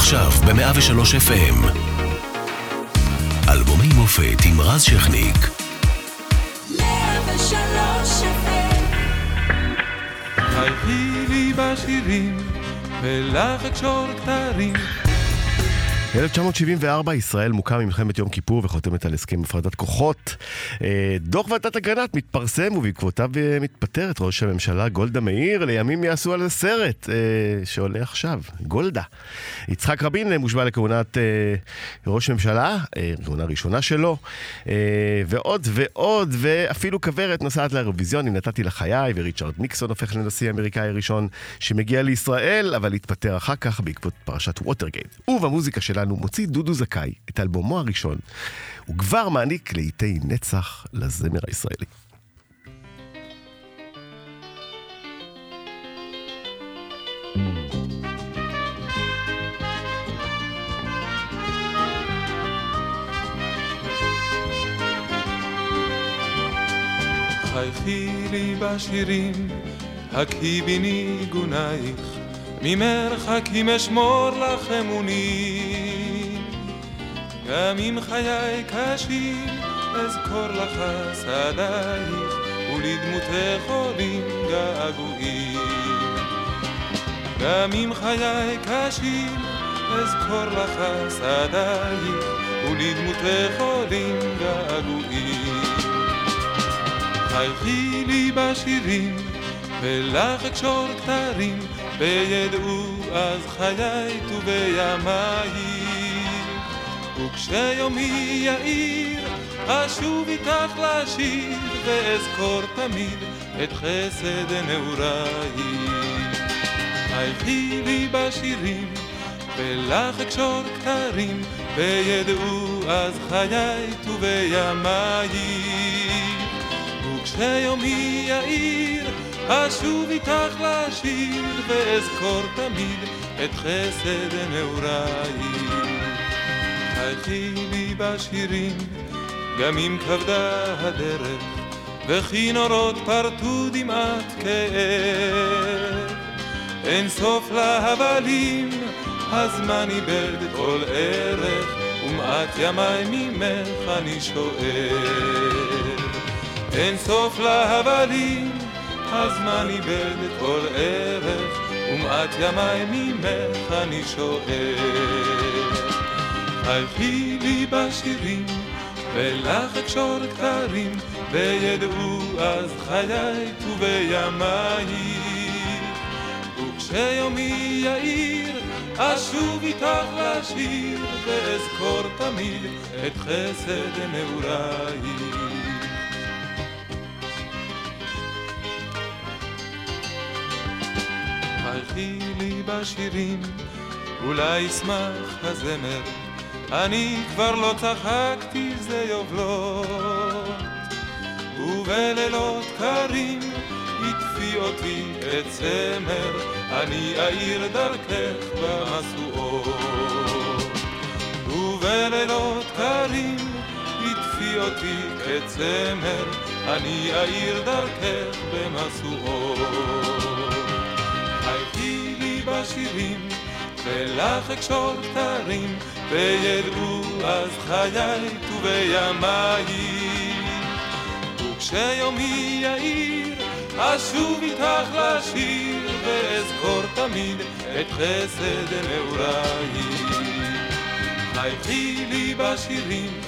עכשיו ב-103 FM. אלבומי מופת עם רז שכניק. 103 FM חייכי לי בשירים, ולך אקשור כתרים. 1974 ישראל מוקם ממלחמת יום כיפור וחותמת על הסכם הפרדת כוחות. אה, דוח ועדת אגרנט מתפרסם ובעקבותיו אה, מתפטרת ראש הממשלה גולדה מאיר. לימים יעשו על זה סרט אה, שעולה עכשיו, גולדה. יצחק רבין מושבע לכהונת ראש ממשלה, כהונה ראשונה שלו, ועוד ועוד, ואפילו כוורת נוסעת לאירוויזיון עם נתתי לחיי, וריצ'רד ניקסון הופך לנשיא האמריקאי הראשון שמגיע לישראל, אבל התפטר אחר כך בעקבות פרשת ווטרגייט. ובמוזיקה שלנו מוציא דודו זכאי את אלבומו הראשון. הוא כבר מעניק לעיתי נצח לזמר הישראלי. חייכי לי בשירים, הקהי בי ניגונייך, ממרחקים אשמור לך אמונים. גם אם חיי קשים, אזכור לך שדייך, ולדמותך עולים געגועים. גם אם חיי קשים, אזכור לך שדייך, ולדמותך עולים געגועים. חייכי לי בשירים, ולך אקשור כתרים, וידעו אז חיי ובימייך. וכשיומי יאיר, אשוב איתך לשיר, ואזכור תמיד את חסד נעורייך. חייכי לי בשירים, ולך אקשור כתרים, וידעו אז חיי ובימייך. וכשיומי יאיר, אשוב איתך לשיר, ואזכור תמיד את חסד נעורייך. חייכי לי בשירים, גם אם כבדה הדרך, וכי נורות פרטו דמעת כאב. אין סוף להבלים, הזמן איבד כל ערך, ומעט ימיי ממך אני שואל. אין סוף להבלים, הזמן איבד כל ערך, ומעט ימיי ממך אני שואל. חייכי לי בשירים, ולך אקשור כתרים, וידעו אז חיי ובימייך. וכשיומי יאיר, אשוב איתך לשיר, ואזכור תמיד את חסד נעורייך. חייכי לי בשירים, אולי ישמח הזמר, אני כבר לא צחקתי זה יובלות, ובלילות קרים הטפי אותי את צמר, אני אאיר דרכך במשואות. ובלילות קרים הטפי אותי כצמר, אני אאיר דרכך במשואות. בשירים, ולך אקשור כתרים, וידעו אז חיי ובימייך. וכשיומי יאיר, אשוב איתך לשיר, ואזכור תמיד את חסד נעורייך. חייכי לי בשירים,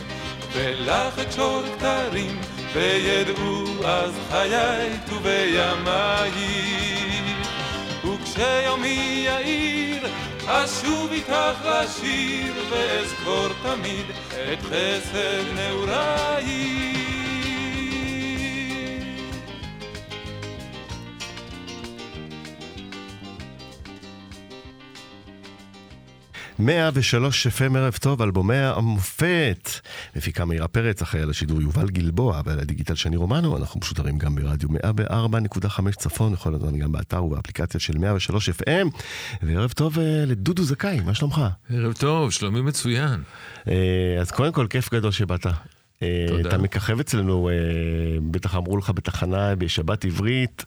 ולך אקשור כתרים, וידעו אז חיי ובימייך. וכשיומי יאיר, אשוב איתך לשיר, ואזכור תמיד את חסד נעורייך. 103 FM ערב טוב, אלבומי המופת. מפיקה מאירה פרץ, אחראי על השידור יובל גלבוע, ועל הדיגיטל שני רומנו. אנחנו משודרים גם ברדיו 104.5 צפון, יכול הזמן גם באתר ובאפליקציה של 103 FM. וערב טוב אה, לדודו זכאי, מה שלומך? ערב טוב, שלומי מצוין. אה, אז קודם כל, כיף גדול שבאת. אה, תודה. אתה מככב אצלנו, בטח אמרו לך בתחנה בשבת עברית,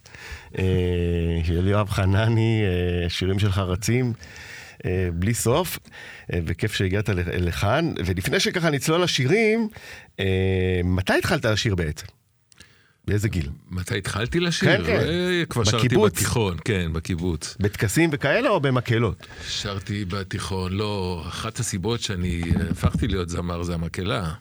של יואב חנני, שירים שלך רצים. אה, בלי סוף, אה, וכיף שהגעת לכאן. ולפני שככה נצלול לשירים, אה, מתי התחלת לשיר בעצם? באיזה גיל? מתי התחלתי לשיר? כן, כן. כבר שרתי. בתיכון, כן, בקיבוץ. בטקסים וכאלה או במקהלות? שרתי בתיכון, לא, אחת הסיבות שאני הפכתי להיות זמר זה המקהלה.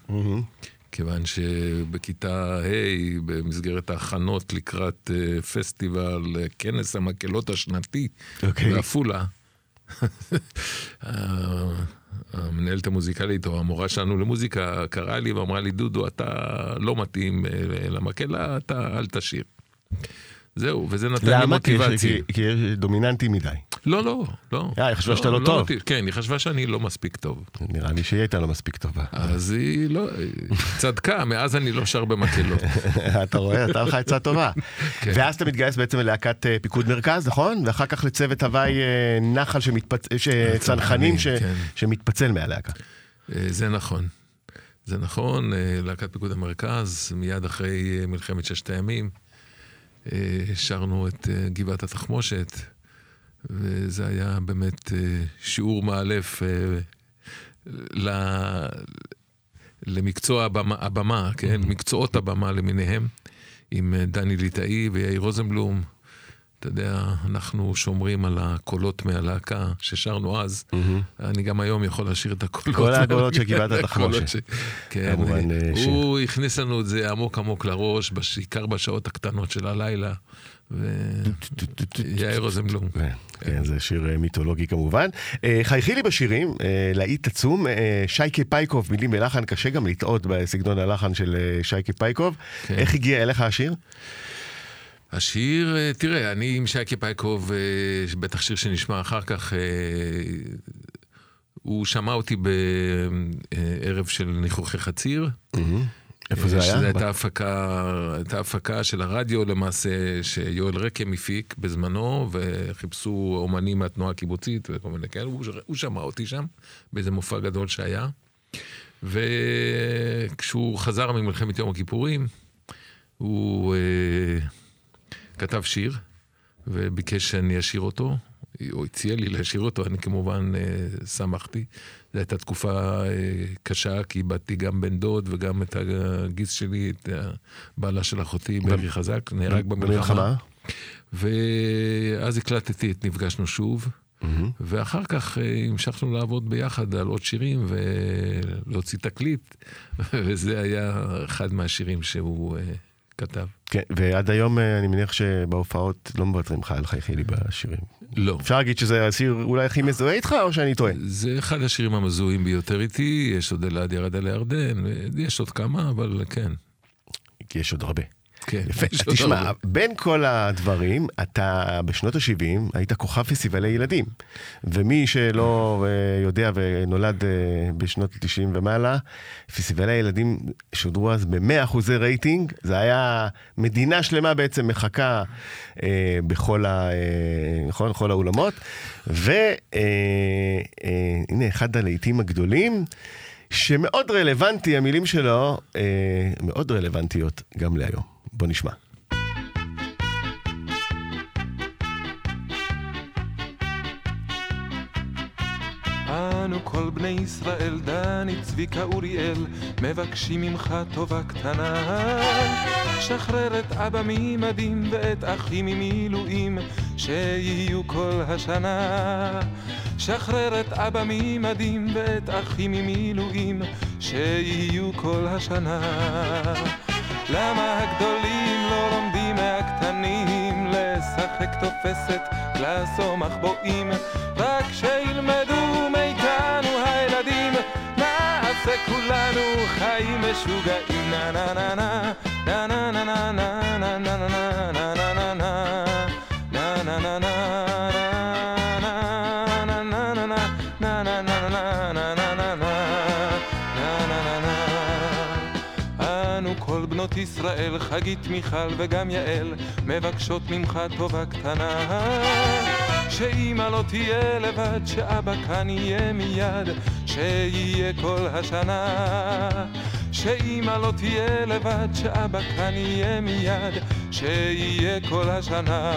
כיוון שבכיתה ה', במסגרת ההכנות לקראת פסטיבל, כנס המקהלות השנתי אוקיי. בעפולה, המנהלת המוזיקלית או המורה שלנו למוזיקה קראה לי ואמרה לי, דודו, אתה לא מתאים אה, למקהלה, אתה אל תשיר. זהו, וזה נתן לי למה? מוטיבציה. כי- כי יש דומיננטי מדי. לא, לא, לא. אה, היא חשבה שאתה לא טוב. מתאים. כן, היא חשבה שאני לא מספיק טוב. נראה לי שהיא הייתה לא מספיק טובה. אז היא לא, צדקה, מאז אני לא שר במקהלות. אתה רואה, אתה לך עצה טובה. כן. ואז אתה מתגייס בעצם ללהקת אה, פיקוד מרכז, נכון? ואחר כך לצוות הוואי אה, נחל ש- צנחנים כן. שמתפצל מהלהקה. אה, זה נכון. זה נכון, אה, להקת פיקוד המרכז, מיד אחרי אה, מלחמת ששת הימים, אה, שרנו את אה, גבעת התחמושת, וזה היה באמת אה, שיעור מאלף אה, למקצוע הבמה, הבמה, כן? מקצועות הבמה למיניהם, עם דני ליטאי ויאיר רוזנבלום. אתה יודע, אנחנו שומרים על הקולות מהלהקה ששרנו אז. אני גם היום יכול לשיר את הקולות. כל הקולות של גבעת התחמושת. הקולות ש- כן, אה. הוא הכניס לנו את זה עמוק עמוק לראש, בעיקר בשעות הקטנות של הלילה. ויאיר רוזנבלום. כן, כן, זה שיר אה, מיתולוגי כמובן. אה, חייכי לי בשירים, להיט עצום, שייקה פייקוב, מילים ולחן, קשה גם לטעות בסגנון הלחן של שייקה פייקוב. כן. איך הגיע אליך השיר? השיר, אה, תראה, אני עם שייקי פייקוב, אה, בטח שיר שנשמע אחר כך, אה, הוא שמע אותי בערב של ניחוחי חציר. איפה זה היה? הייתה הפקה, הייתה הפקה של הרדיו למעשה, שיואל רקם הפיק בזמנו, וחיפשו אומנים מהתנועה הקיבוצית וכל מיני כאלה, הוא, הוא שמע אותי שם, באיזה מופע גדול שהיה. וכשהוא חזר ממלחמת יום הכיפורים, הוא אה, כתב שיר, וביקש שאני אשיר אותו, או הציע לי לשיר אותו, אני כמובן אה, שמחתי. זו הייתה תקופה אה, קשה, כי איבדתי גם בן דוד וגם את הגיס שלי, את בעלה של אחותי, ברי חזק, נהרג במלחמה. ואז הקלטתי את נפגשנו שוב, ואחר כך אה, המשכנו לעבוד ביחד על עוד שירים ולהוציא תקליט, וזה היה אחד מהשירים שהוא אה, כתב. כן, ועד היום אה, אני מניח שבהופעות לא מוותרים לך על חייכי לי בשירים. לא. אפשר להגיד שזה השיר אולי הכי מזוהה איתך, או שאני טועה? זה אחד השירים המזוהים ביותר איתי, יש עוד אלעד ירד על הירדן, יש עוד כמה, אבל כן. יש עוד הרבה. כן. יפה. תשמע. בין כל הדברים, אתה בשנות ה-70 היית כוכב פסטיבלי ילדים. ומי שלא אה, יודע ונולד אה, בשנות ה-90 ומעלה, פסטיבלי ילדים שודרו אז ב-100 אחוזי רייטינג. זה היה מדינה שלמה בעצם מחכה אה, בכל, ה, אה, נכון, בכל האולמות. והנה, אחד הלהיטים הגדולים. שמאוד רלוונטי, המילים שלו אה, מאוד רלוונטיות גם להיום. בוא נשמע. אנו כל בני ישראל, דני, צביקה, אוריאל, מבקשים ממך טובה קטנה. שחרר את אבא ממדים ואת אחי ממילואים, שיהיו כל השנה. שחרר את אבא ממדים ואת אחי ממילואים, שיהיו כל השנה. למה הגדולים לא לומדים מהקטנים לשחק תופסת, לעשור מחבואים רק שילמדו מאיתנו הילדים נעשה כולנו חיים משוגעים נה נה נה נה נה נה נה נה נה נה נה נה חגית מיכל וגם יעל, מבקשות ממך טובה קטנה. שאמא לא תהיה לבד, שאבא כאן יהיה מיד, שיהיה כל השנה. שאמא לא תהיה לבד, שאבא כאן יהיה מיד, שיהיה כל השנה.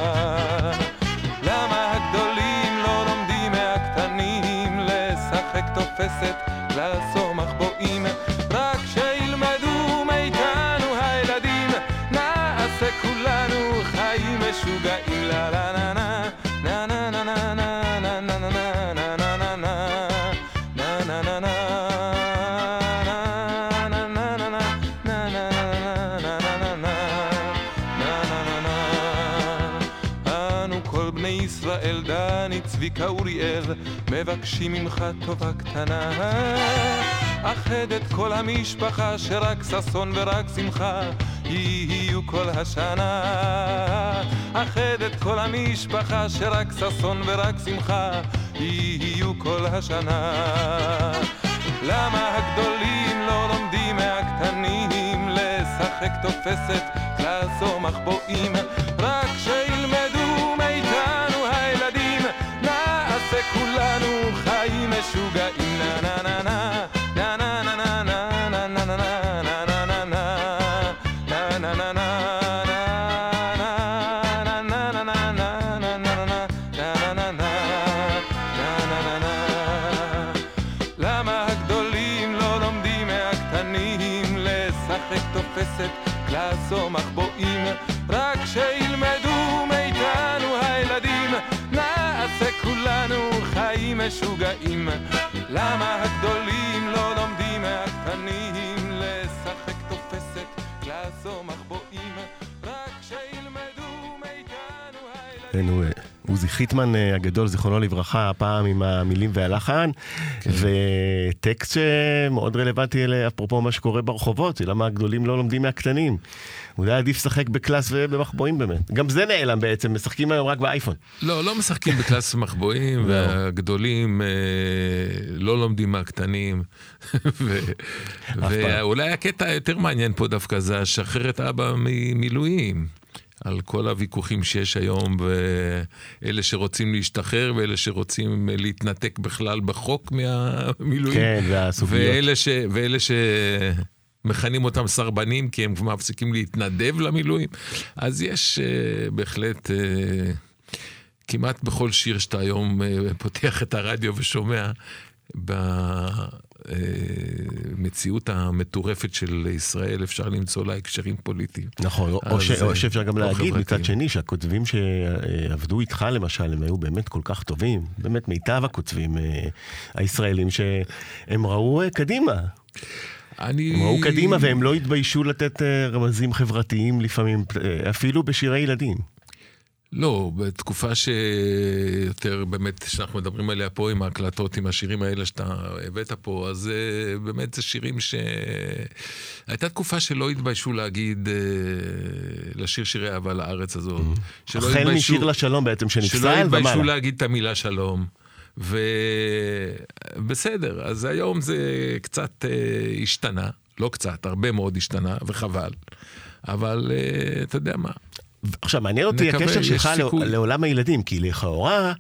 למה הגדולים לא לומדים מהקטנים? תופסת, לעשור מחבואים, מבקשים ממך טובה קטנה. אחד את כל המשפחה, שרק ששון ורק שמחה יהיו כל השנה. אחד את כל המשפחה, שרק ששון ורק שמחה יהיו כל השנה. למה הגדולים לא לומדים מהקטנים לשחק תופסת, לעזור מחבואים? וכולנו חיים משוגעים נה נה נה נה תופסת קלאס או מחבואים רק שהיא משוגעים. למה הגדולים לא לומדים מהקטנים לשחק תופסת, לעזור מחבואים? רק שילמדו מאיתנו הילדים. אה, עוזי חיטמן אה, הגדול, זיכרונו לברכה, הפעם עם המילים והלחן, וטקסט שמאוד רלוונטי אפרופו מה שקורה ברחובות, למה הגדולים לא לומדים מהקטנים. אולי עדיף לשחק בקלאס ובמחבואים באמת. גם זה נעלם בעצם, משחקים היום רק באייפון. לא, לא משחקים בקלאס מחבואים, והגדולים אה, לא לומדים מהקטנים. ואולי הקטע היותר מעניין פה דווקא זה השחרר את אבא ממילואים. על כל הוויכוחים שיש היום, ואלה שרוצים להשתחרר, ואלה שרוצים להתנתק בכלל בחוק מהמילואים. כן, והסוגיות. ואלה, ש... ואלה שמכנים אותם סרבנים כי הם מפסיקים להתנדב למילואים. אז יש uh, בהחלט, uh, כמעט בכל שיר שאתה היום uh, פותח את הרדיו ושומע, במציאות המטורפת של ישראל אפשר למצוא לה הקשרים פוליטיים. נכון, או, ש, או שאפשר גם להגיד חברתיים. מצד שני שהכותבים שעבדו איתך למשל, הם היו באמת כל כך טובים, באמת מיטב הכותבים הישראלים, שהם ראו קדימה. אני... הם ראו קדימה והם לא התביישו לתת אה, רמזים חברתיים לפעמים, אה, אפילו בשירי ילדים. לא, בתקופה שיותר באמת, שאנחנו מדברים עליה פה עם ההקלטות, עם השירים האלה שאתה הבאת פה, אז uh, באמת זה שירים ש... הייתה תקופה שלא התביישו להגיד, לשיר שירי אהבה לארץ הזאת. שלא Mm-hmm. החל משיר לשלום בעצם, שלא שנפסל התביישו ומעלה. להגיד את המילה שלום. ובסדר, אז היום זה קצת uh, השתנה, לא קצת, הרבה מאוד השתנה, וחבל. אבל uh, אתה יודע מה, עכשיו, מעניין אותי נקווה, הקשר שלך סיכוי. לעול- לעולם הילדים, כי לכאורה,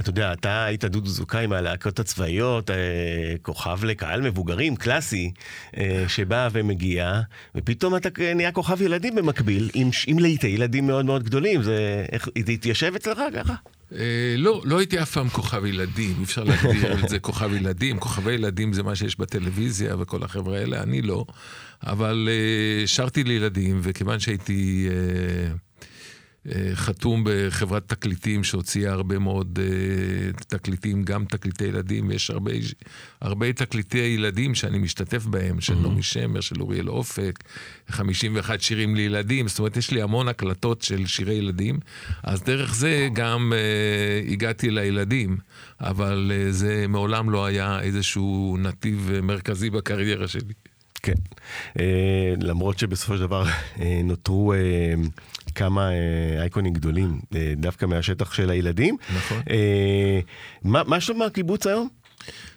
אתה יודע, אתה היית דודו זוכאי מהלהקות הצבאיות, אה, כוכב לקהל מבוגרים, קלאסי, אה, שבא ומגיע, ופתאום אתה נהיה כוכב ילדים במקביל, עם, עם להיטי ילדים מאוד מאוד גדולים, זה, איך, זה התיישב אצלך ככה? אה, לא, לא הייתי אף פעם כוכב ילדים, אי אפשר להגדיר את זה כוכב ילדים. כוכבי ילדים זה מה שיש בטלוויזיה וכל החבר'ה האלה, אני לא. אבל אה, שרתי לילדים, וכיוון שהייתי אה, חתום בחברת תקליטים שהוציאה הרבה מאוד אה, תקליטים, גם תקליטי ילדים, ויש הרבה, הרבה תקליטי ילדים שאני משתתף בהם, של נעמי שמר, של אוריאל אופק, 51 שירים לילדים, זאת אומרת, יש לי המון הקלטות של שירי ילדים, אז דרך זה גם אה, הגעתי לילדים, אבל אה, זה מעולם לא היה איזשהו נתיב אה, מרכזי בקריירה שלי. כן. אה, למרות שבסופו של דבר אה, נותרו אה, כמה אה, אייקונים גדולים, אה, דווקא מהשטח של הילדים. נכון. אה, מה, מה שלום הקיבוץ היום?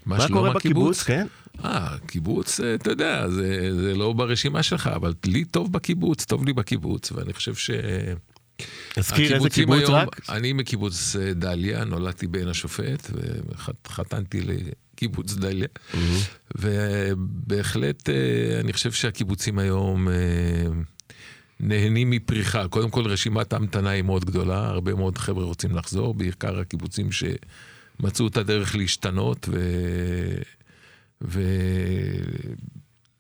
מה שלום קורה בקיבוץ? כן. אה, קיבוץ, אתה יודע, זה, זה לא ברשימה שלך, אבל לי טוב בקיבוץ, טוב לי בקיבוץ, ואני חושב ש... תזכיר איזה קיבוץ היום, רק? אני מקיבוץ דליה, נולדתי בעין השופט, וחתנתי לקיבוץ דליה. ובהחלט, אה, אני חושב שהקיבוצים היום נהנים מפריחה. קודם כל, רשימת ההמתנה היא מאוד גדולה, הרבה מאוד חבר'ה רוצים לחזור, בעיקר הקיבוצים שמצאו את הדרך להשתנות, ו...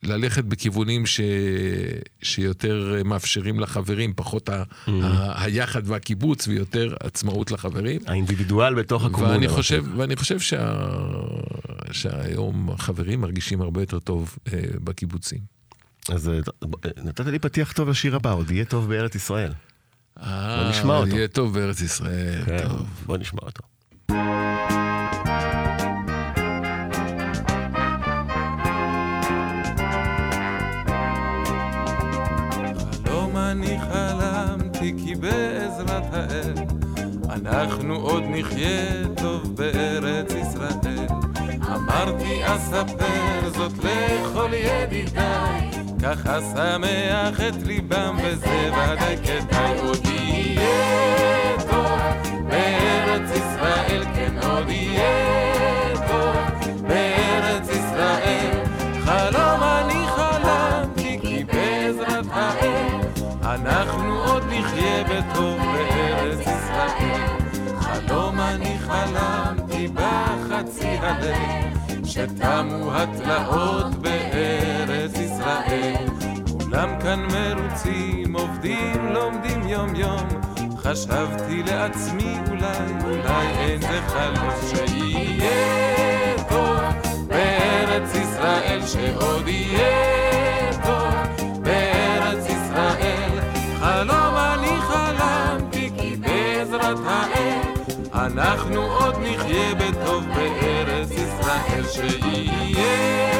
וללכת בכיוונים ש... שיותר מאפשרים לחברים, פחות ה... ה... היחד והקיבוץ ויותר עצמאות לחברים. האינדיבידואל בתוך הקומונה. ואני חושב, ואני חושב שה... שהיום החברים מרגישים הרבה יותר טוב אה, בקיבוצים. אז אה, נתת לי פתיח טוב לשיר הבא, עוד יהיה טוב בארץ ישראל. אה, נשמע אותו. יהיה טוב בארץ ישראל, כן, טוב. בוא נשמע אותו. כי בעזרת האל אנחנו עוד נחיה טוב בארץ ישראל אמרתי אספר זאת לכל ידידיי ככה שמח את ליבם וזה ודאי כדאי עוד יהיה טוב בארץ ישראל כן עוד יהיה טוב בארץ ישראל. חלום אני חלמתי כי בעזרת האל אנחנו עוד נחיה בטוב בארץ ישראל. חלום אני חלמתי בחצי הלב שתמו התלאות בארץ כולם כאן מרוצים, עובדים, לומדים יום יום חשבתי לעצמי אולי, אולי אין זה חלום שיהיה טוב בארץ ישראל שעוד יהיה טוב בארץ ישראל. חלום אני חלמתי כי בעזרת האל אנחנו עוד נחיה בטוב בארץ ישראל שיהיה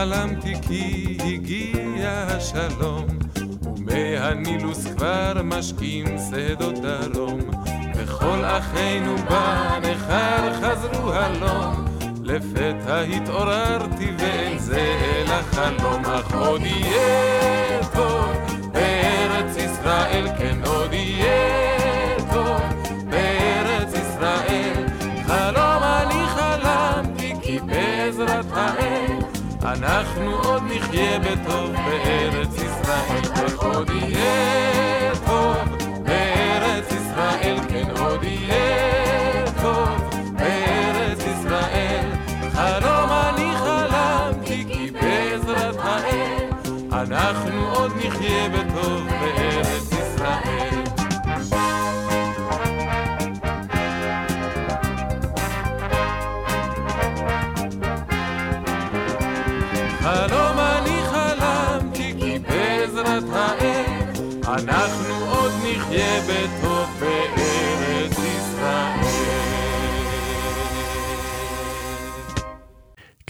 חלמתי כי הגיע השלום ומהנילוס כבר משקים שדות דרום. וכל אחינו בנכר חזרו הלום לפתע התעוררתי ואין זה אלא חלום. אך עוד יהיה טוב בארץ ישראל כן עוד יהיה טוב בארץ ישראל. חלום אני חלמתי כי בעזרת האל אנחנו עוד נחיה בטוב בארץ ישראל ועוד יהיה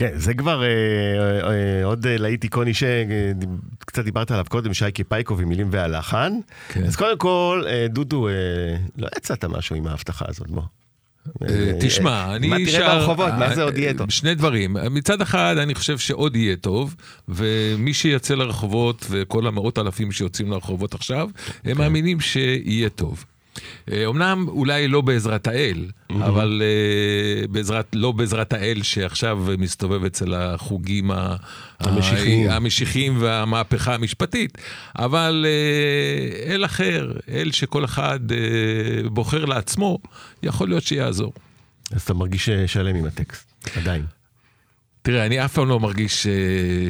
כן, זה כבר אה, אה, אה, עוד אה, להיט איקוני שקצת דיברת עליו קודם, שייקי פייקוב עם מילים והלחן. כן. אז קודם כל, אה, דודו, אה, לא יצאת משהו עם ההבטחה הזאת, בוא. אה, תשמע, אני מה תראה ברחובות, מה זה אה, עוד יהיה טוב? שני דברים. מצד אחד, אני חושב שעוד יהיה טוב, ומי שיצא לרחובות, וכל המאות אלפים שיוצאים לרחובות עכשיו, הם מאמינים שיהיה טוב. אה, אמנם אולי לא בעזרת האל, אבל אה, בעזרת, לא בעזרת האל שעכשיו מסתובב אצל החוגים המשיחיים. ה- המשיחיים והמהפכה המשפטית, אבל אה, אל אחר, אל שכל אחד אה, בוחר לעצמו, יכול להיות שיעזור. אז אתה מרגיש אה, שלם עם הטקסט, עדיין. תראה, אני אף פעם לא מרגיש אה,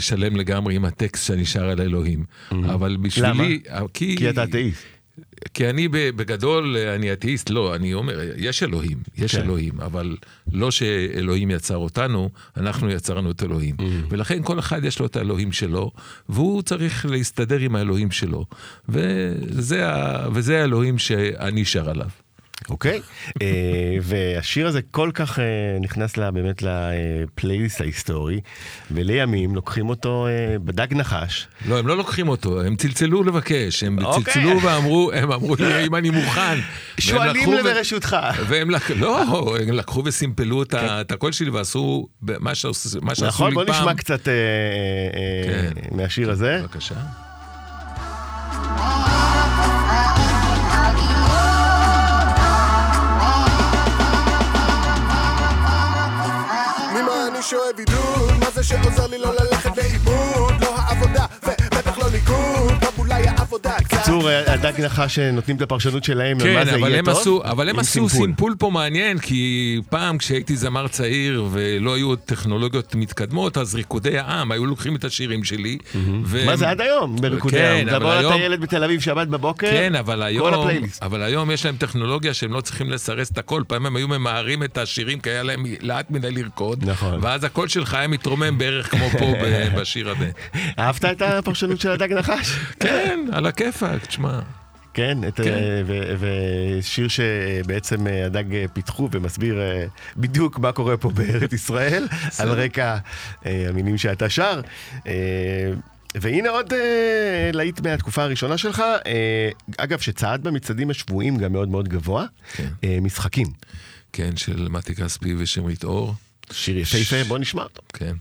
שלם לגמרי עם הטקסט שאני שר על אלוהים, אבל בשבילי... למה? כי... כי אתה אתאיסט. כי אני בגדול, אה, אני אתאיסט, לא, אני אומר, יש אלוהים, יש כן. אלוהים, אבל לא שאלוהים יצר אותנו, אנחנו יצרנו את אלוהים. ולכן כל אחד יש לו את האלוהים שלו, והוא צריך להסתדר עם האלוהים שלו. וזה, וזה האלוהים שאני שר עליו. אוקיי? אה, והשיר הזה כל כך אה, נכנס לה, באמת לפלייליסט ההיסטורי, ולימים לוקחים אותו אה, בדג נחש. לא, הם לא לוקחים אותו, הם צלצלו לבקש, הם אוקיי. צלצלו ואמרו, הם אמרו לי אם אני מוכן. שואלים לברשותך. והם לקחו, לא, הם לקחו וסימפלו את את הקול שלי ועשו מה שעשו נכון? לי בוא פעם. נשמע קצת אה, אה, אה, כן. מהשיר הזה. בבקשה. שאוהב עידוד? מה זה שעוזר לי לא ללכת לאיבוד? בקיצור, הדג נחש נותנים את הפרשנות שלהם, כן, מה זה יהיה טוב? עשו, אבל הם עשו סימפול. פה מעניין, כי פעם כשהייתי זמר צעיר ולא היו עוד טכנולוגיות מתקדמות, אז ריקודי העם היו לוקחים את השירים שלי. והם- מה זה עד היום? בריקודי כן, העם. אבל תבוא היום- לטיילת בתל אביב שבת בבוקר, כן, אבל היום, הפלייליסט. אבל היום יש להם טכנולוגיה שהם לא צריכים לסרס את הכל. פעם הם היו ממהרים את השירים כי היה להם לאט מדי לרקוד. נכון. ואז הקול שלך היה מתרומם בערך כמו פה בשיר הזה. אהבת את הפרשנות של הדג נחש? כן, על הכיפאק, תשמע. כן, את, כן. אה, ושיר שבעצם אה, הדג אה, פיתחו ומסביר בדיוק מה קורה פה בארץ ישראל, על רקע המינים שאתה שר. והנה עוד אה, להיט מהתקופה הראשונה שלך, אה, אגב, שצעד במצעדים השבועיים גם מאוד מאוד גבוה, כן. אה, משחקים. כן, של מתי כספי ושמרית אור. שיר יפהפה, בוא נשמע אותו. כן.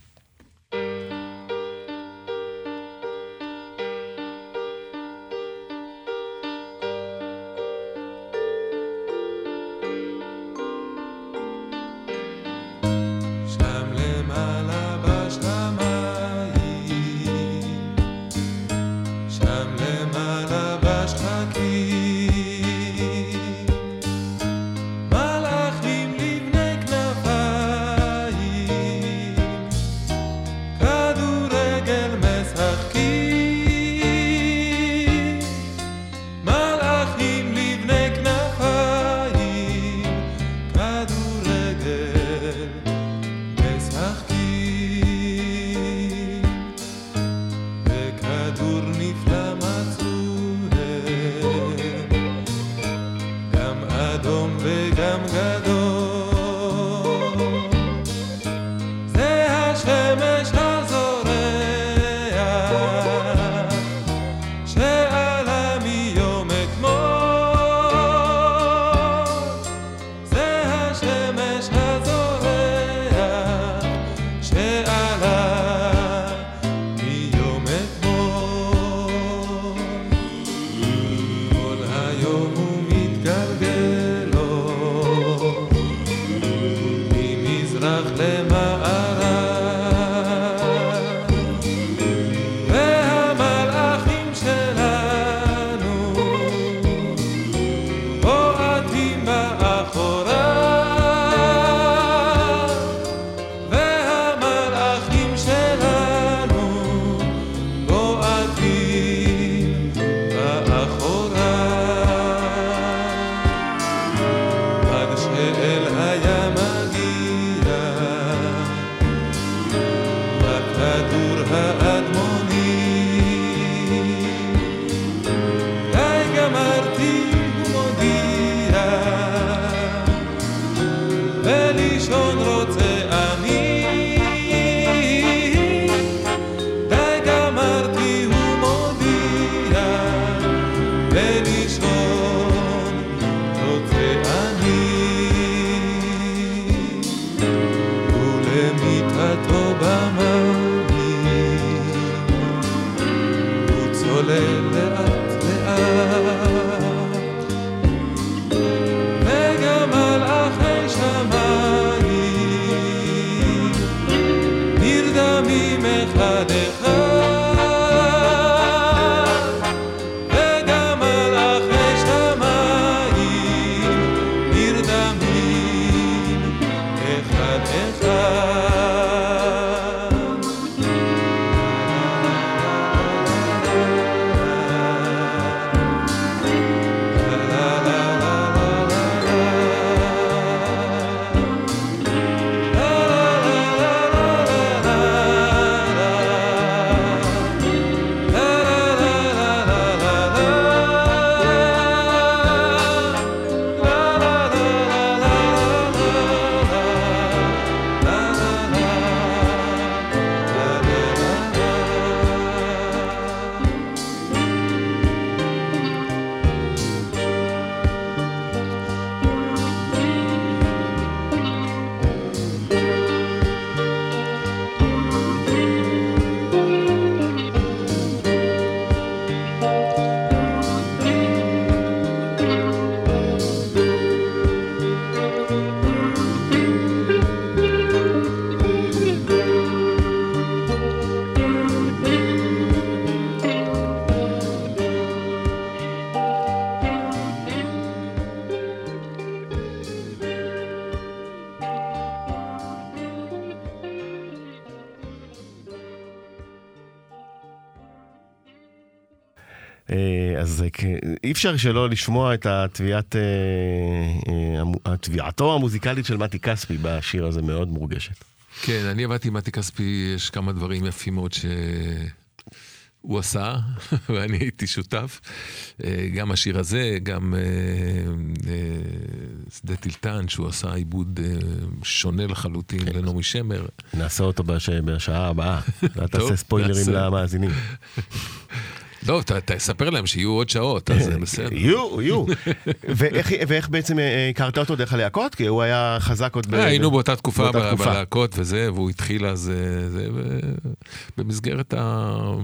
אי אפשר שלא לשמוע את התביעת, אה, אה, התביעתו המוזיקלית של מתי כספי בשיר הזה מאוד מורגשת. כן, אני עבדתי עם מתי כספי, יש כמה דברים יפים מאוד שהוא עשה, ואני הייתי שותף. אה, גם השיר הזה, גם אה, אה, שדה טילטן, שהוא עשה עיבוד אה, שונה לחלוטין לנעמי שמר. נעשה אותו בש... בשעה הבאה. תעשה טוב, ספוילרים. למאזינים. לא, תספר להם שיהיו עוד שעות, אז זה בסדר. יהיו, יהו. ואיך, בעצם אה, הכרת אותו דרך הלהקות? כי הוא היה חזק עוד ב... אה, היינו באותה תקופה. בלהקות וזה, והוא התחיל אז, אה, במסגרת ה-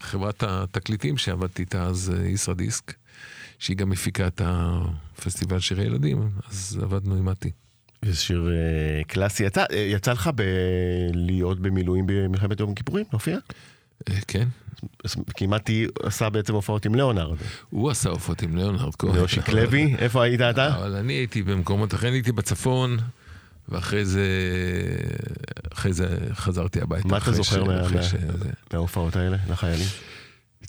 חברת התקליטים שעבדתי איתה אז, ישראדיסק, שהיא גם הפיקה את הפסטיבל שירי ילדים, אז עבדנו עם מתי. זה שיר קלאסי. יצא, יצא לך ב... להיות במילואים במלחמת יום הכיפורים? להופיע? אה, כן, כי מתי עשה בעצם הופעות עם ליאונרד. הוא עשה הופעות עם ליאונרד כהן. לוי, איפה היית אתה? אבל אני הייתי במקומות אחרים, הייתי בצפון, ואחרי זה, אחרי זה חזרתי הביתה. מה אתה זוכר. מההופעות האלה לחיילים?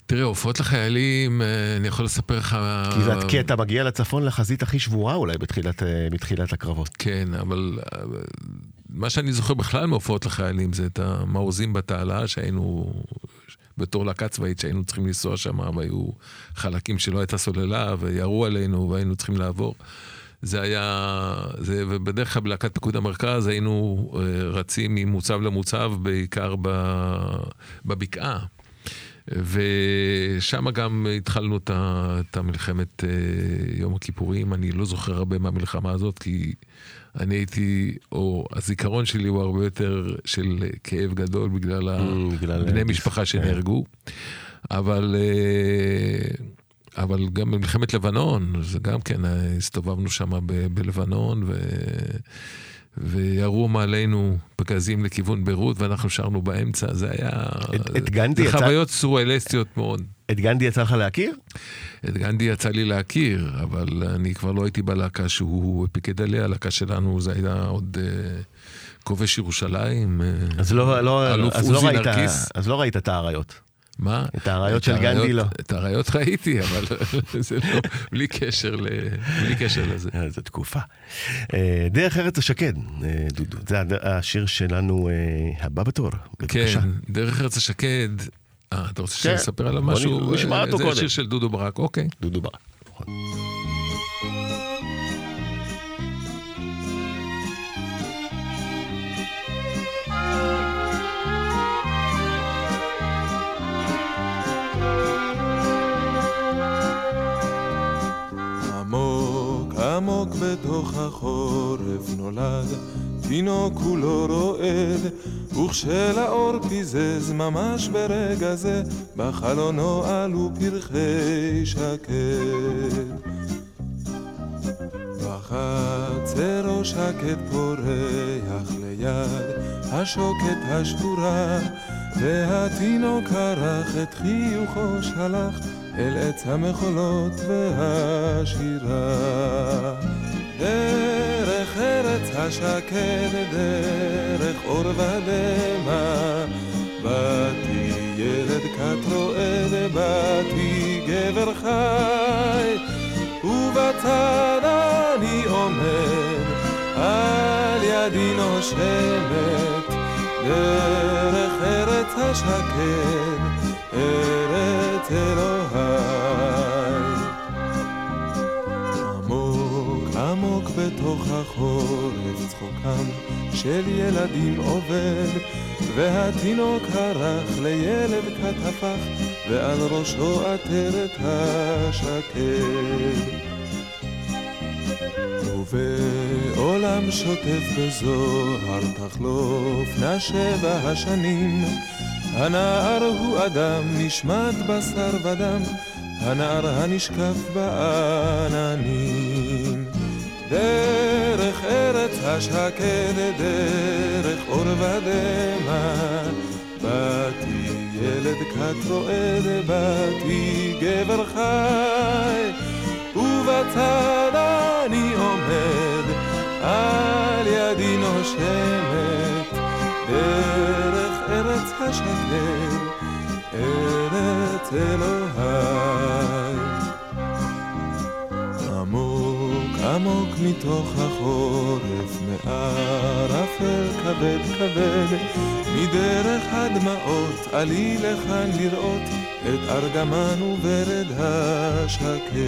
תראה, הופעות לחיילים, אה, אני יכול לספר לך... כי זה- כי אתה מגיע לצפון לחזית הכי שבורה אולי בתחילת, אה, בתחילת הקרבות. כן, אבל אה, מה שאני זוכר בכלל מהופעות לחיילים זה את המעוזים בתעלה שהיינו, בתור להקה צבאית שהיינו צריכים לנסוע שם, והיו חלקים שלא הייתה סוללה, וירו עלינו והיינו צריכים לעבור. זה היה, זה, ובדרך כלל בלהקת פיקוד המרכז היינו אה, רצים ממוצב למוצב, בעיקר בבקעה. ושם גם התחלנו את המלחמת אה, יום הכיפורים. אני לא זוכר הרבה מהמלחמה הזאת, כי אני הייתי, או הזיכרון שלי הוא הרבה יותר של כאב גדול בגלל Mm, בגלל בני משפחה כן. שנהרגו. אבל, אה, אבל גם במלחמת לבנון, זה גם כן, אה, הסתובבנו שם ב- בלבנון, ו... וירו מעלינו פגזים לכיוון ביירות, ואנחנו שרנו באמצע, זה היה... את- את גנדי זה יצא- חוויות סוריאליסטיות מאוד. את גנדי יצא לך להכיר? את גנדי יצא לי להכיר, אבל אני כבר לא הייתי בלהקה שהוא פיקד עליה, הלהקה שלנו זה היה עוד אה, כובש ירושלים. אה, אז לא, לא, אלוף אז לא עוזי ראית, נרקיס. אז לא ראית את האריות. מה? את האריות של גנדי לא. את האריות ראיתי, אבל זה לא, בלי קשר, ל, בלי קשר לזה. איזו תקופה. אה, דרך ארץ השקד, אה, דודו. זה השיר שלנו אה, הבא בתור. בבקשה. כן, דרך ארץ השקד, אה, אתה רוצה כן. שאני אספר עליו משהו? נשמע אה, אותו זה קודם. שיר של דודו ברק, אוקיי. דודו ברק. נכון. עמוק בתוך החורף נולד תינוק כולו רועד וכשלאור פיזז ממש ברגע זה בחלונו עלו פרחי שקד. בחצרו שקט פורח ליד השוקת השבורה והתינוק ערך את חיוכו שלח אל עץ המחולות והשירה. דרך ארץ השקד, דרך אור ודמע באתי ילד כת רועד, באתי גבר חי. ובצד אני עומד, על ידי נושמת, דרך ארץ השקד, ארץ אלוהי. בתוך החורף צחוקם של ילדים עובד, והתינוק הרך לילד כת הפך, ועל ראשו עטרת השקד. ובעולם שוטף בזוהר תחלופנה שבע השנים הנער הוא אדם נשמט בשר ודם הנער הנשקף בעננים דרך ארץ השקד דרך אור ודמע. באתי ילד כת רועד באתי גבר חי. ובצד אני עומד, על ידי נושמת, דרך ארץ השקד, ארץ אלוהי. עמוק מתוך החורף, מערפל כבד כבד, מדרך הדמעות עלי לכאן לראות את ארגמן ורד השקד.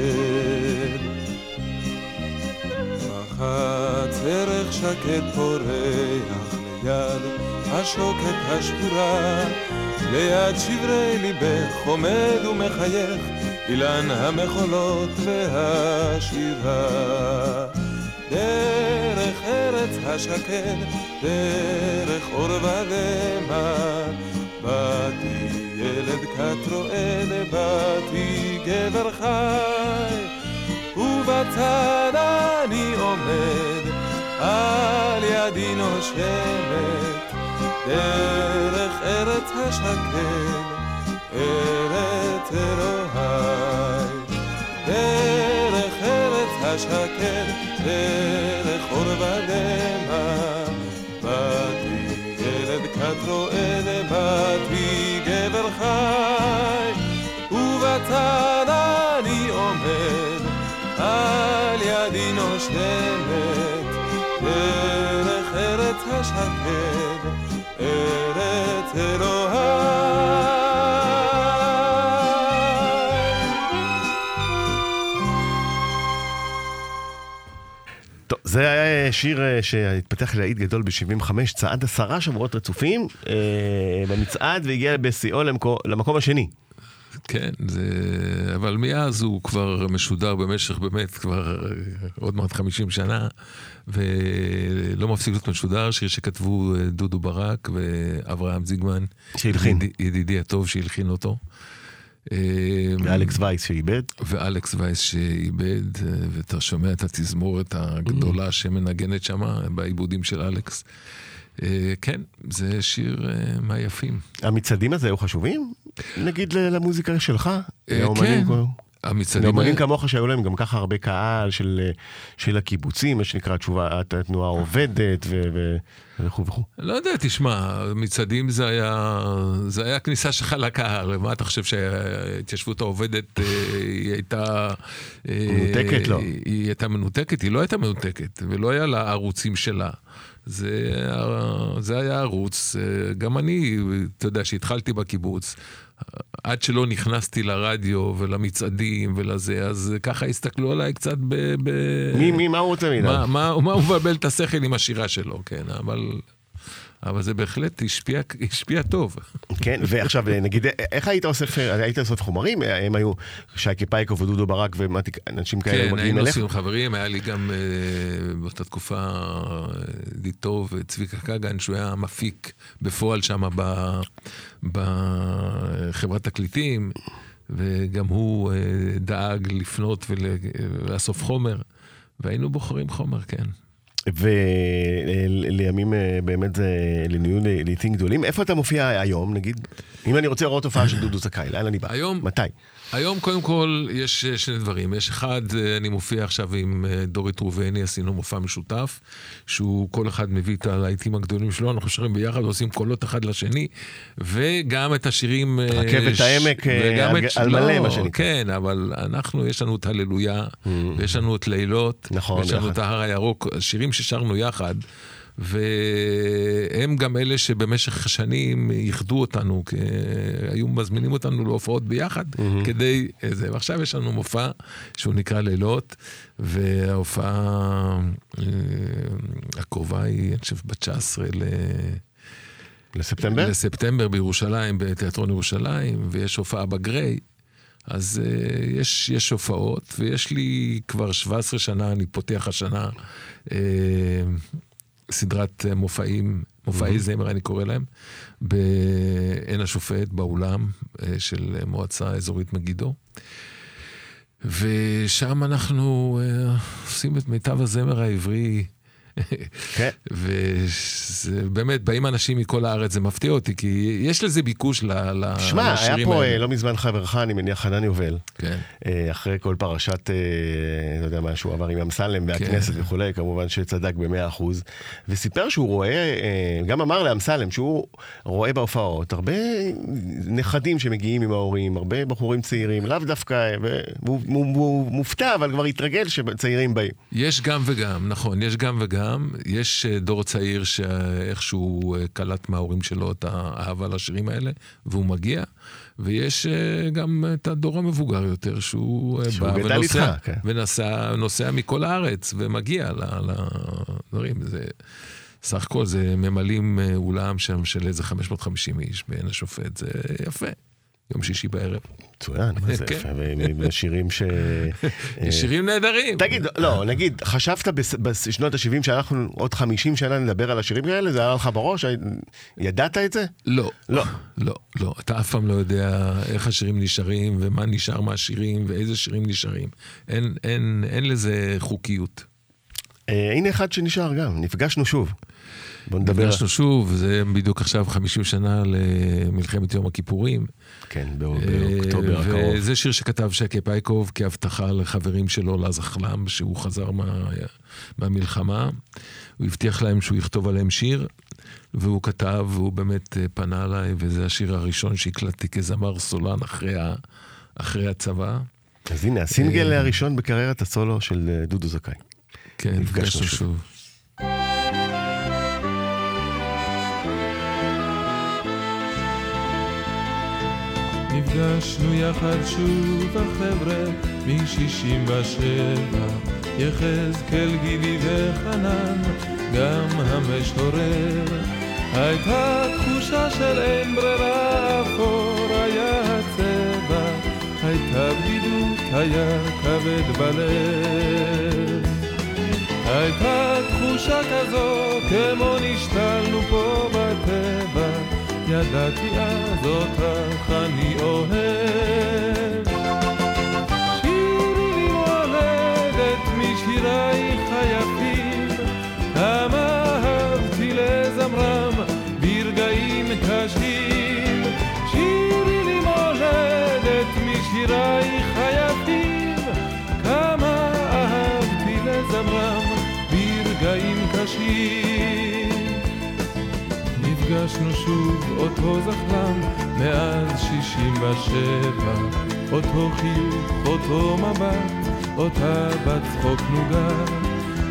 רחץ ערך שקט פורח ליד השוקת השבורה, ליד שברי ליבך עומד ומחייך אילן המחולות והשירה. דרך ארץ השקד, דרך אור ודמע, באתי ילד כת רועד, באתי גבר חי, ובצד אני עומד, על ידי נושמת, דרך ארץ השקד, ארץ אלוהי. דרך ארץ השקד, דרך אור ודמע, באתי ילד כת רועד, באתי זה היה שיר אה, שהתפתח ללהיט גדול ב-75, צעד עשרה שבועות רצופים אה, במצעד והגיע בשיאו למקו, למקום השני. כן, זה... אבל מאז הוא כבר משודר במשך באמת כבר אה, עוד מעט 50 שנה, ולא מפסיק להיות משודר, שיר שכתבו אה, דודו ברק ואברהם זיגמן. שהלחין. ידידי הטוב שהלחין אותו. אה, ואלכס וייס שאיבד. ואלכס וייס שאיבד, אה, ואתה שומע את התזמורת הגדולה שמנגנת שמה בעיבודים של אלכס. אה, כן, זה שיר אה, מהיפים. המצעדים הזה היו חשובים? נגיד למוזיקה שלך? כן. המצעדים האלה- כמוך שהיו להם גם ככה הרבה קהל של, של הקיבוצים, מה שנקרא תשובה, התנועה העובדת וכו' וכו'. לא יודע, תשמע, מצעדים זה היה, זה היה כניסה שלך לקהל, מה אתה חושב שההתיישבות העובדת אה, היא הייתה... אה, מנותקת? לא. היא הייתה מנותקת? היא לא הייתה מנותקת, ולא היה לה ערוצים שלה. זה, זה היה ערוץ, אה, גם אני, אתה יודע, שהתחלתי בקיבוץ, עד שלא נכנסתי לרדיו ולמצעדים ולזה, אז ככה הסתכלו עליי קצת ב... ב... מי, מי, מה הוא רוצה מאיתנו? מה, מה, מה הוא מבלבל את השכל עם השירה שלו, כן, אבל, אבל זה בהחלט השפיע, השפיע טוב. כן, ועכשיו נגיד, איך היית אוסף, היית אוסף חומרים? הם היו שייקי פייקוב ודודו ברק ומתי, אנשים כאלה כן, מגיעים היינו אליך? עושים חברים, היה לי גם אה, באותה תקופה ידיד טוב, צביקה כגן, שהוא היה מפיק בפועל שם בחברת תקליטים, וגם הוא אה, דאג לפנות ולאסוף חומר, והיינו בוחרים חומר, כן. ולימים אה, באמת זה נהיו לעיתים גדולים. איפה אתה מופיע היום, נגיד? אם אני רוצה לראות הופעה של דודו זכאי, לאן אני בא? היום- מתי? היום קודם כל יש אה, שני דברים. יש אחד, אה, אני מופיע עכשיו עם דורית ראובני, עשינו מופע משותף, שהוא כל אחד מביא את הלהיטים הגדולים שלו, אנחנו שרים ביחד, עושים קולות אחד לשני, וגם את השירים... רכבת העמק, אה, וגם על- את- על מלא, לא, מה שנקרא. כן, אבל אנחנו, יש לנו את הללויה, ויש לנו את לילות, נכון, ויש לנו. את ההר הירוק, שירים ששרנו יחד. והם גם אלה שבמשך השנים איחדו אותנו, כי היו מזמינים אותנו להופעות ביחד כדי זה. ועכשיו יש לנו מופע שהוא נקרא לילות, וההופעה אה, הקרובה היא, אני חושב, ב-19 ל... לספטמבר? לספטמבר בירושלים, בתיאטרון ירושלים, ויש הופעה בגריי. אז uh, יש, יש הופעות, ויש לי כבר 17 שנה, אני פותח השנה uh, סדרת אה, מופעים, מופעי זמר אני קורא להם, בעין השופט, באולם uh, של מועצה אזורית מגידו. ושם אנחנו uh, עושים את מיטב הזמר העברי כן. ובאמת, באים אנשים מכל הארץ, זה מפתיע אותי, כי יש לזה ביקוש ל- ל- שמע, היה לשירים פה האלה. אה, לא מזמן חברך, אני מניח, חנן יובל. כן. אה, אחרי כל פרשת, אה, לא יודע מה שהוא עבר עם אמסלם והכנסת כן. וכולי, כמובן שצדק במאה אחוז, וסיפר שהוא רואה, אה, גם אמר לאמסלם שהוא רואה בהופעות הרבה נכדים שמגיעים עם ההורים, הרבה בחורים צעירים, לאו דווקא, והוא הוא- הוא מופתע, אבל כבר התרגל שצעירים באים. יש גם וגם, נכון, יש גם וגם. יש אה, דור צעיר שאיכשהו אה, קלט מההורים שלו את האהבה לשירים האלה, והוא מגיע. ויש אה, גם את הדור המבוגר יותר, שהוא שהוא בא ונוסע, איתך, כן. ונוסע נוסע מכל הארץ, ומגיע לדברים. זה, סך הכל זה ממלאים אולם שם של איזה 550 איש בעין השופט, זה יפה. יום שישי בערב. מצוין, מה זה כן. יפה, ושירים ש... אה, שירים נהדרים. תגיד, לא, נגיד, חשבת בשנות ה-70 שאנחנו עוד 50 שנה נדבר על השירים האלה? זה עלה לך בראש? ידעת את זה? לא. לא. לא, לא. אתה אף פעם לא יודע איך השירים נשארים, ומה נשאר מהשירים, ואיזה שירים נשארים. אין לזה חוקיות. אה, הנה אחד שנשאר גם, נפגשנו שוב. בוא נדבר. נפגשנו שוב, זה בדיוק עכשיו 50 שנה למלחמת יום הכיפורים. כן, באו- באוקטובר אה, הקרוב. וזה שיר שכתב שקי פייקוב כהבטחה לחברים שלו, לזחל"ם, שהוא חזר מה, מהמלחמה. הוא הבטיח להם שהוא יכתוב עליהם שיר, והוא כתב, והוא באמת אה, פנה אליי, וזה השיר הראשון שהקלטתי כזמר סולן אחרי, ה, אחרי הצבא. אז הנה, הסינגל אה, הראשון בקריירת הסולו של אה, דודו זכאי. כן, נפגשנו. שוב. נפגשנו יחד שוב החבר'ה מ-67 יחזקאל גידי וחנן גם המשורר הייתה תחושה של אין ברירה אפור היה הצבע. הייתה בדידות היה כבד בלב. הייתה תחושה כזו כמו נשתלנו פה בטבע ידעתי אז אותך אני אוהב. שירי לי מולדת משירייך היפים. כמה אהבתי לזמרם ברגעים קשים. שירי לי מולדת משירייך היפים. כמה אהבתי לזמרם ברגעים קשים נפגשנו שוב, אותו זחלם, מאז שישים ושבע. אותו חיוך, אותו מבט, אותה בת צחוק נוגה.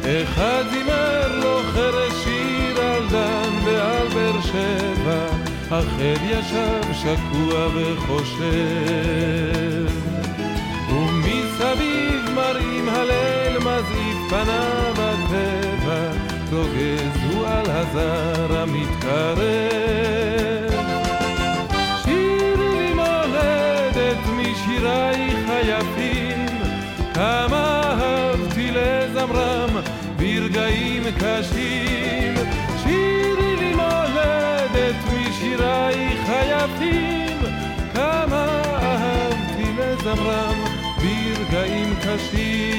אחד זימר לו חרש שיר על דן ועל באר שבע, אחר ישב שקוע וחושב. ומסביב מראים הלל מזעיק פניו הטבע, רוגז הוא על הזר המתקרב. שירי לי מולדת משירייך היפים, כמה אהבתי לזמרם ברגעים קשים. שירי לי מולדת משירייך היפים, כמה אהבתי לזמרם ברגעים קשים.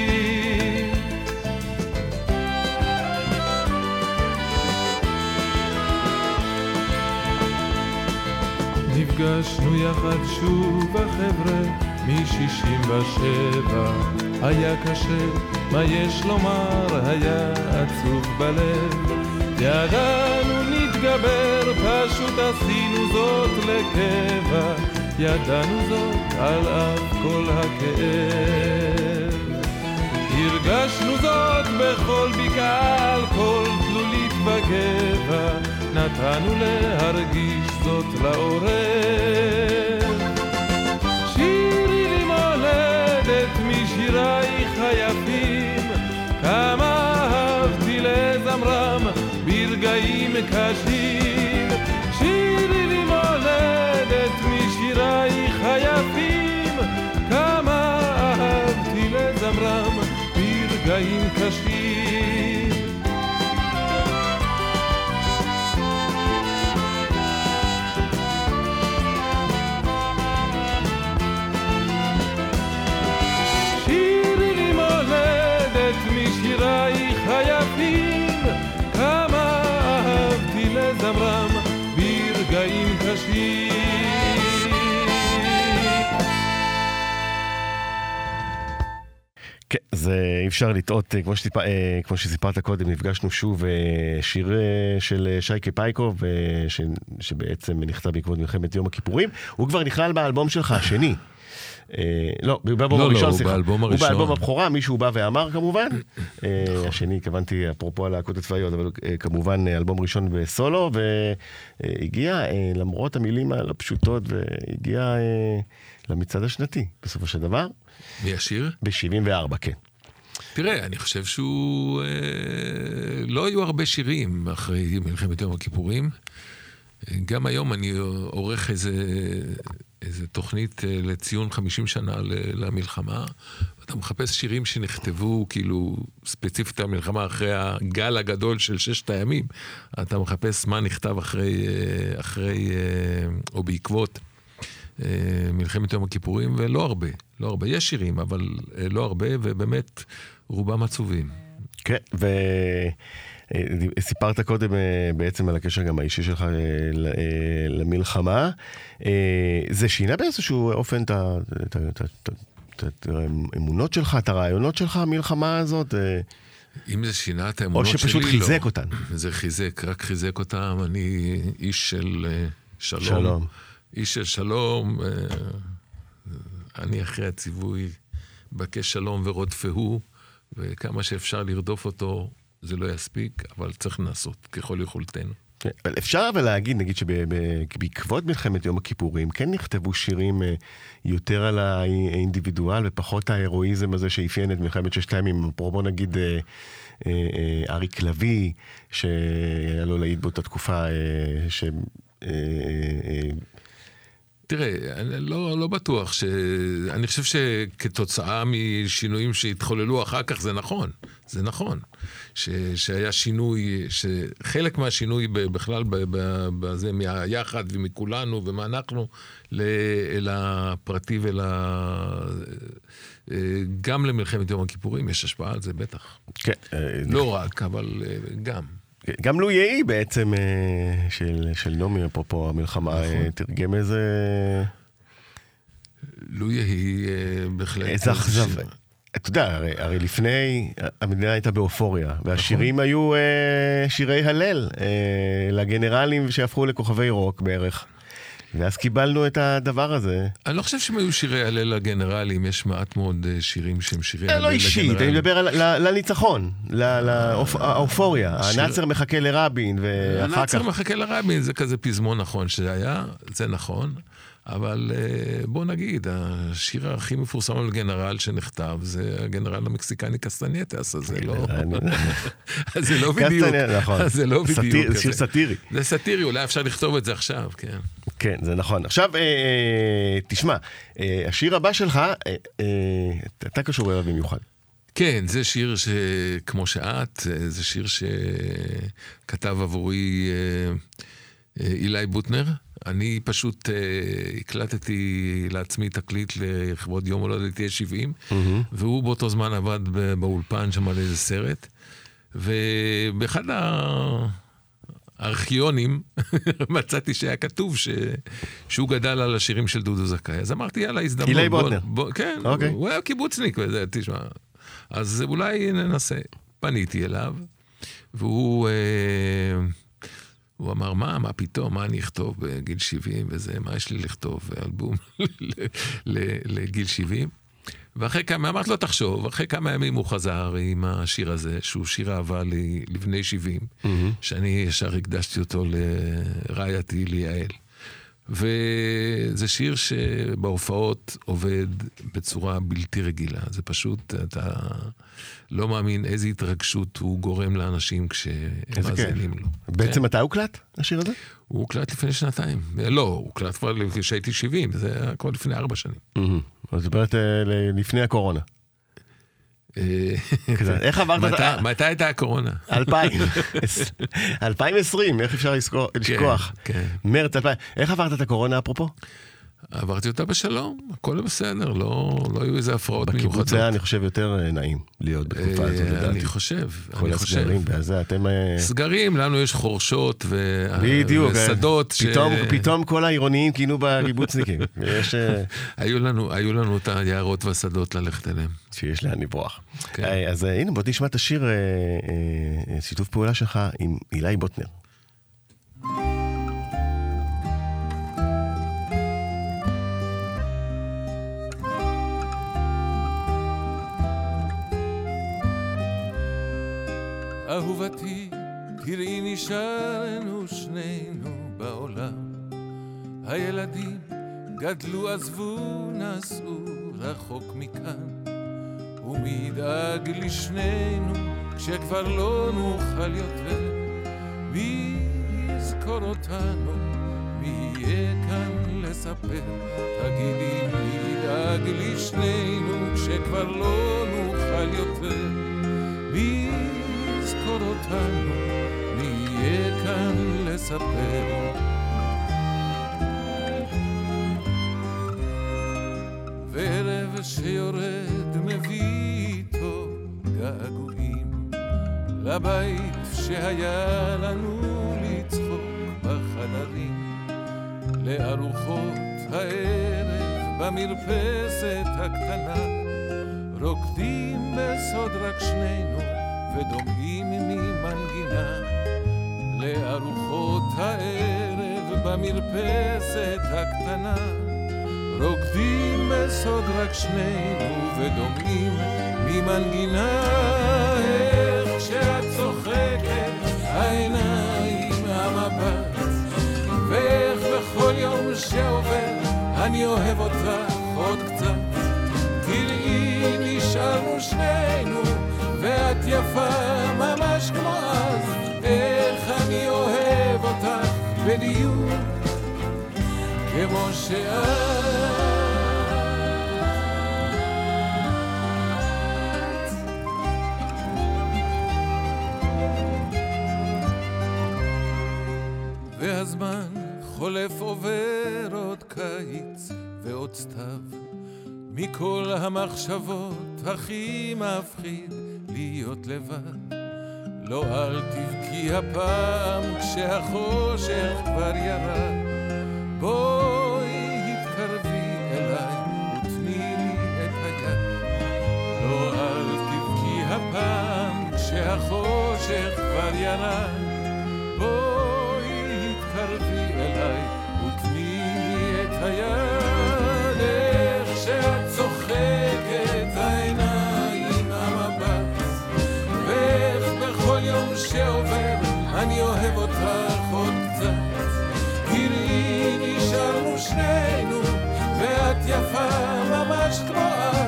נפגשנו יחד שוב החבר'ה מ-67 היה קשה, מה יש לומר, היה עצוב בלב. ידענו נתגבר, פשוט עשינו זאת לקבע. ידענו זאת על אף כל הכאב הרגשנו זאת בכל בקעה, על כל תלולית בגבע, נתנו להרגיש זאת לעורר. שירי לי מולדת משירייך היפים, כמה אהבתי לזמרם ברגעים קשים. שירי לי מולדת משירייך היפים, ברגעים קשים. כן, זה אי אפשר לטעות, אה, כמו, שטיפ... אה, כמו שסיפרת קודם, נפגשנו שוב, אה, שיר של שייקה פייקוב, ש... שבעצם נכתב בעקבות מלחמת יום הכיפורים, הוא כבר נכלל באלבום שלך, השני. אה, לא, באלבום לא, לא, הראשון, הוא סליחה. באלבום הוא הראשון. באלבום הבכורה, מישהו בא ואמר כמובן. נכון. השני, התכוונתי, אפרופו הלהקות הצבאיות, אבל כמובן אלבום ראשון בסולו, והגיע, למרות המילים הלא פשוטות, והגיע למצעד השנתי, בסופו של דבר, מי השיר? ב-74, כן. תראה, אני חושב שהוא... אה, לא היו הרבה שירים אחרי מלחמת יום הכיפורים. גם היום אני עורך איזה, איזה תוכנית אה, לציון 50 שנה למלחמה. אתה מחפש שירים שנכתבו כאילו ספציפית למלחמה אחרי הגל הגדול של ששת הימים. אתה מחפש מה נכתב אחרי, אה, אחרי אה, או בעקבות מלחמת יום הכיפורים, ולא הרבה, לא הרבה. יש שירים, אבל אה, לא הרבה, ובאמת רובם עצובים. כן, וסיפרת קודם אה, בעצם על הקשר גם האישי שלך אה, אה, למלחמה. אה, זה שינה באיזשהו אופן את האמונות שלך, את הרעיונות שלך, המלחמה הזאת? אה, אם זה שינה את האמונות או שלי, שפשוט חיזק לא. אותן? זה חיזק, רק חיזק אותם. אני איש של אה, שלום. שלום. איש של שלום. אה, אני אחרי הציווי, בקש שלום ורודפהו, וכמה שאפשר לרדוף אותו, זה לא יספיק, אבל צריך לנסות ככל יכולתנו. כן, אבל אפשר אבל להגיד, נגיד שבעקבות מלחמת יום הכיפורים, כן נכתבו שירים אה, יותר על האינדיבידואל ופחות ההירואיזם הזה שאפיין את מלחמת ששת הימים. אפרופו נגיד אה, אה, אה, אריק לביא, שהיה לו להעיד באותה תקופה, אה, ש... אה, אה, תראה, אני לא, לא בטוח ש... אני חושב שכתוצאה משינויים שהתחוללו אחר כך זה נכון, זה נכון. ש... שהיה שינוי, שחלק מהשינוי ב- בכלל בזה, מהיחד ומכולנו ומה אנחנו, ל... אל הפרטי ול... גם למלחמת יום הכיפורים יש השפעה על זה, בטח. כן, אה, לא רק, אבל אה, גם. גם לו יהי בעצם, אה, של, של נעמי, אפרופו המלחמה, נכון. אה, תרגם איזה... לו יהי אה, בהחלט... איזה אכזב. אתה יודע, הרי, הרי לפני, המדינה הייתה באופוריה, נכון. והשירים היו אה, שירי הלל אה, לגנרלים שהפכו לכוכבי רוק בערך. ואז קיבלנו את הדבר הזה. אני לא חושב שהם היו שירי הלל לגנרלים, יש מעט מאוד אה, שירים שהם שירי הלל לא לגנרלים. אישית, אני מדבר על- לניצחון, ל- לאופ- האופוריה. שיר- הנאצר מחכה לרבין, ואחר כך... הנאצר מחכה לרבין, זה כזה פזמון נכון שזה זה נכון. אבל אה, בוא נגיד, השיר הכי מפורסם על גנרל שנכתב זה הגנרל המקסיקני קסטנייטס, אז זה לא... אז זה לא בדיוק. נכון. אז זה לא בדיוק. זה שיר. סאטירי. זה סאטירי, אולי אפשר לכתוב את זה עכשיו, כן. כן, זה נכון. עכשיו, אה, אה, תשמע, השיר הבא שלך, אתה קשור אליו במיוחד. כן, זה שיר שכמו שאת, זה שיר שכתב עבורי אילי בוטנר. אני פשוט אה, הקלטתי לעצמי תקליט לכבוד יום הולדתי ה-70, והוא באותו זמן עבד באולפן שם על איזה סרט, ובאחד הארכיונים מצאתי שהיה כתוב ש... שהוא גדל על השירים של דודו זכאי. אז אמרתי, יאללה, הזדמנות. אילי בוא- בוטנר. בוא- כן, אוקיי. הוא היה קיבוצניק, וזה, תשמע. אז אולי ננסה. פניתי אליו, והוא אה, הוא אמר, מה, מה פתאום, מה אני אכתוב בגיל 70 וזה, מה יש לי לכתוב אלבום לגיל 70? ואחרי כמה, אמרתי לו, תחשוב, אחרי כמה ימים הוא חזר עם השיר הזה, שהוא שיר אהבה לי- לבני 70, שאני ישר הקדשתי אותו לרעייתי ליעל. וזה שיר שבהופעות עובד בצורה בלתי רגילה. זה פשוט, אתה לא מאמין איזה התרגשות הוא גורם לאנשים כשהם איזה כיף. מאזינים לו. בעצם כן. מתי הוקלט, השיר הזה? הוא הוקלט לפני שנתיים. לא, הוא הוקלט כבר כשהייתי 70, זה כבר לפני ארבע שנים. זאת אומרת, אה, לפני הקורונה. אה, איך עברת מתי- הייתה הקורונה? 2000, 2020, איך אפשר לזכור- לשכוח? כן. מרץ 2000, איך עברת את הקורונה אפרופו? עברתי אותה בשלום, הכל בסדר, לא, לא היו איזה הפרעות מיוחדות. בקיבוץ היה, אני חושב, יותר אה, נעים להיות בתקופה הזאת, אה, לדעתי. אני חושב, כל אני חושב. הסגרים, וזה אתם... אה, סגרים, לנו יש חורשות ו... בדיוק, ושדות. ש- פתאום, פתאום כל העירוניים כינו בקיבוצניקים. יש, היו לנו, היו לנו את היערות והשדות ללכת אליהם. שיש לאן לברוח. כן. אז הנה, בוא תשמע את השיר, שיתוף פעולה שלך עם אילי בוטנר. נשארנו שנינו בעולם. הילדים גדלו, עזבו, נסעו רחוק מכאן. ומי ידאג לשנינו כשכבר לא נוכל יותר? מי יזכור אותנו? מי יהיה כאן לספר? תגידי, מי ידאג לשנינו כשכבר לא נוכל יותר? מי יזכור אותנו? מי יהיה כאן לספר? וערב שיורד מביא איתו געגועים לבית שהיה לנו לצחוק בחדרים לארוחות הערב במרפסת הקטנה רוקדים בסוד רק שנינו ודומעים ממנגינה לארוחות הערב במרפסת הקטנה רוקדים בסוד רק שנינו ודומעים ממנגינה איך שאת צוחקת העיניים המבט ואיך בכל יום שעובר אני אוהב אותך עוד קצת. תראי נשארנו שנינו ואת יפה ממש כמו בדיוק כמו שאת והזמן חולף עובר עוד קיץ ועוד סתיו. מכל המחשבות הכי מפחיד להיות לבד לא אל תבכי הפעם כשהחושך כבר ירד. בואי התקרבי אליי ותני לי את היד. לא אל תבכי הפעם כשהחושך כבר ירד. בואי התקרבי אליי ותני לי את היד שנינו ואת יפה ממש כמו אז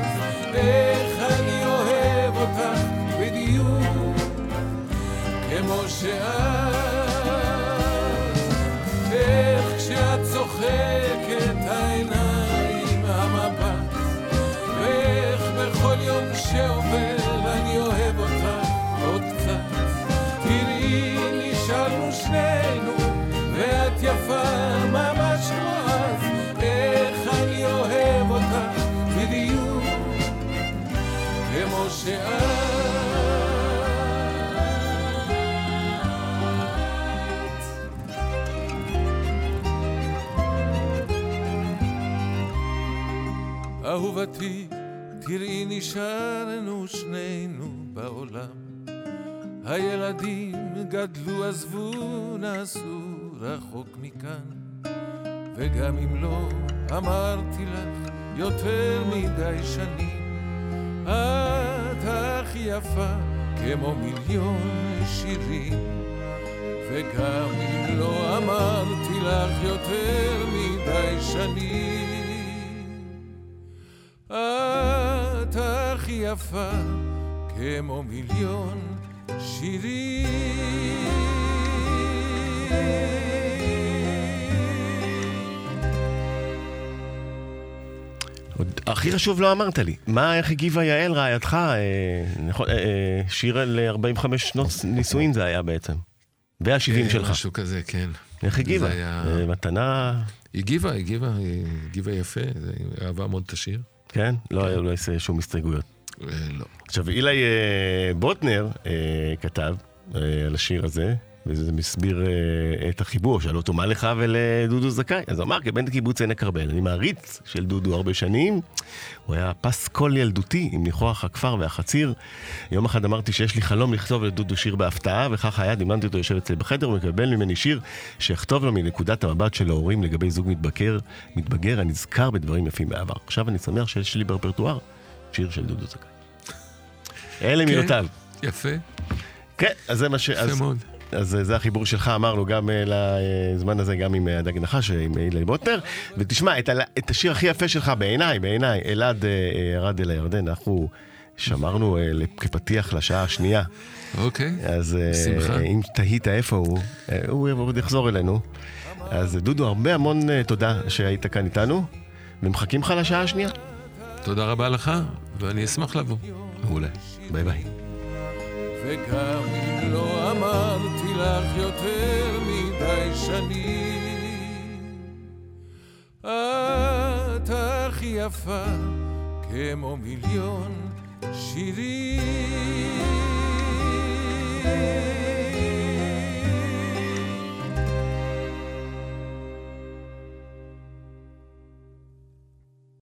אהובתי, תראי נשארנו שנינו בעולם. הילדים גדלו, עזבו, נסעו רחוק מכאן. וגם אם לא אמרתי לך יותר מדי שנים, את הכי יפה כמו מיליון שירים. וגם אם לא אמרתי לך יותר מדי שנים, את הכי יפה כמו מיליון שירים. עוד- הכי חשוב לא אמרת לי, מה, איך הגיבה יעל רעייתך, אה, נכון, אה, אה, שיר על 45 שנות נישואין זה היה בעצם, וה-70 אה, שלך, משהו כזה, כן. איך הגיבה? היה- אה, מתנה, הגיבה, הגיבה, הגיבה יפה, היא אהבה מאוד את השיר. כן? לא היה לו שום הסתייגויות. אה, לא. עכשיו, אילי בוטנר כתב על השיר הזה, וזה מסביר אה, את החיבור, שאל אותו מה לך ולדודו זכאי. אז הוא אמר, כבן קיבוץ עמק ארבל, אני מעריץ של דודו הרבה שנים. הוא היה פס קול ילדותי עם ניחוח הכפר והחציר. יום אחד אמרתי שיש לי חלום לכתוב לדודו שיר בהפתעה, וכך היה, דמיינתי אותו יושב אצלי בחדר ומקבל ממני שיר שיכתוב לו מנקודת המבט של ההורים לגבי זוג מתבגר, מתבגר הנזכר בדברים יפים בעבר. עכשיו אני שמח שיש לי ברפרטואר שיר של דודו זכאי. אלה כן. מילותיו. יפה, כן, אז זה מה ש... יפה מאוד. אז אה, זה החיבור שלך, אמרנו, גם אה, לזמן הזה, גם עם הדג נחש, אה, עם הילל בוטנר. ותשמע, את, ה- את השיר הכי יפה שלך בעיניי, בעיניי, אלעד ירד אל הירדן, אנחנו שמרנו כפתיח לשעה השנייה. אוקיי. אז בשמחה. אם תהית איפה הוא, הוא עוד יחזור אלינו. אז דודו, הרבה המון תודה שהיית כאן איתנו, ומחכים לך לשעה השנייה. תודה רבה לך, ואני אשמח לבוא. מעולה. ביי ביי. לך יותר מדי שנים, את הכי יפה כמו מיליון שירים.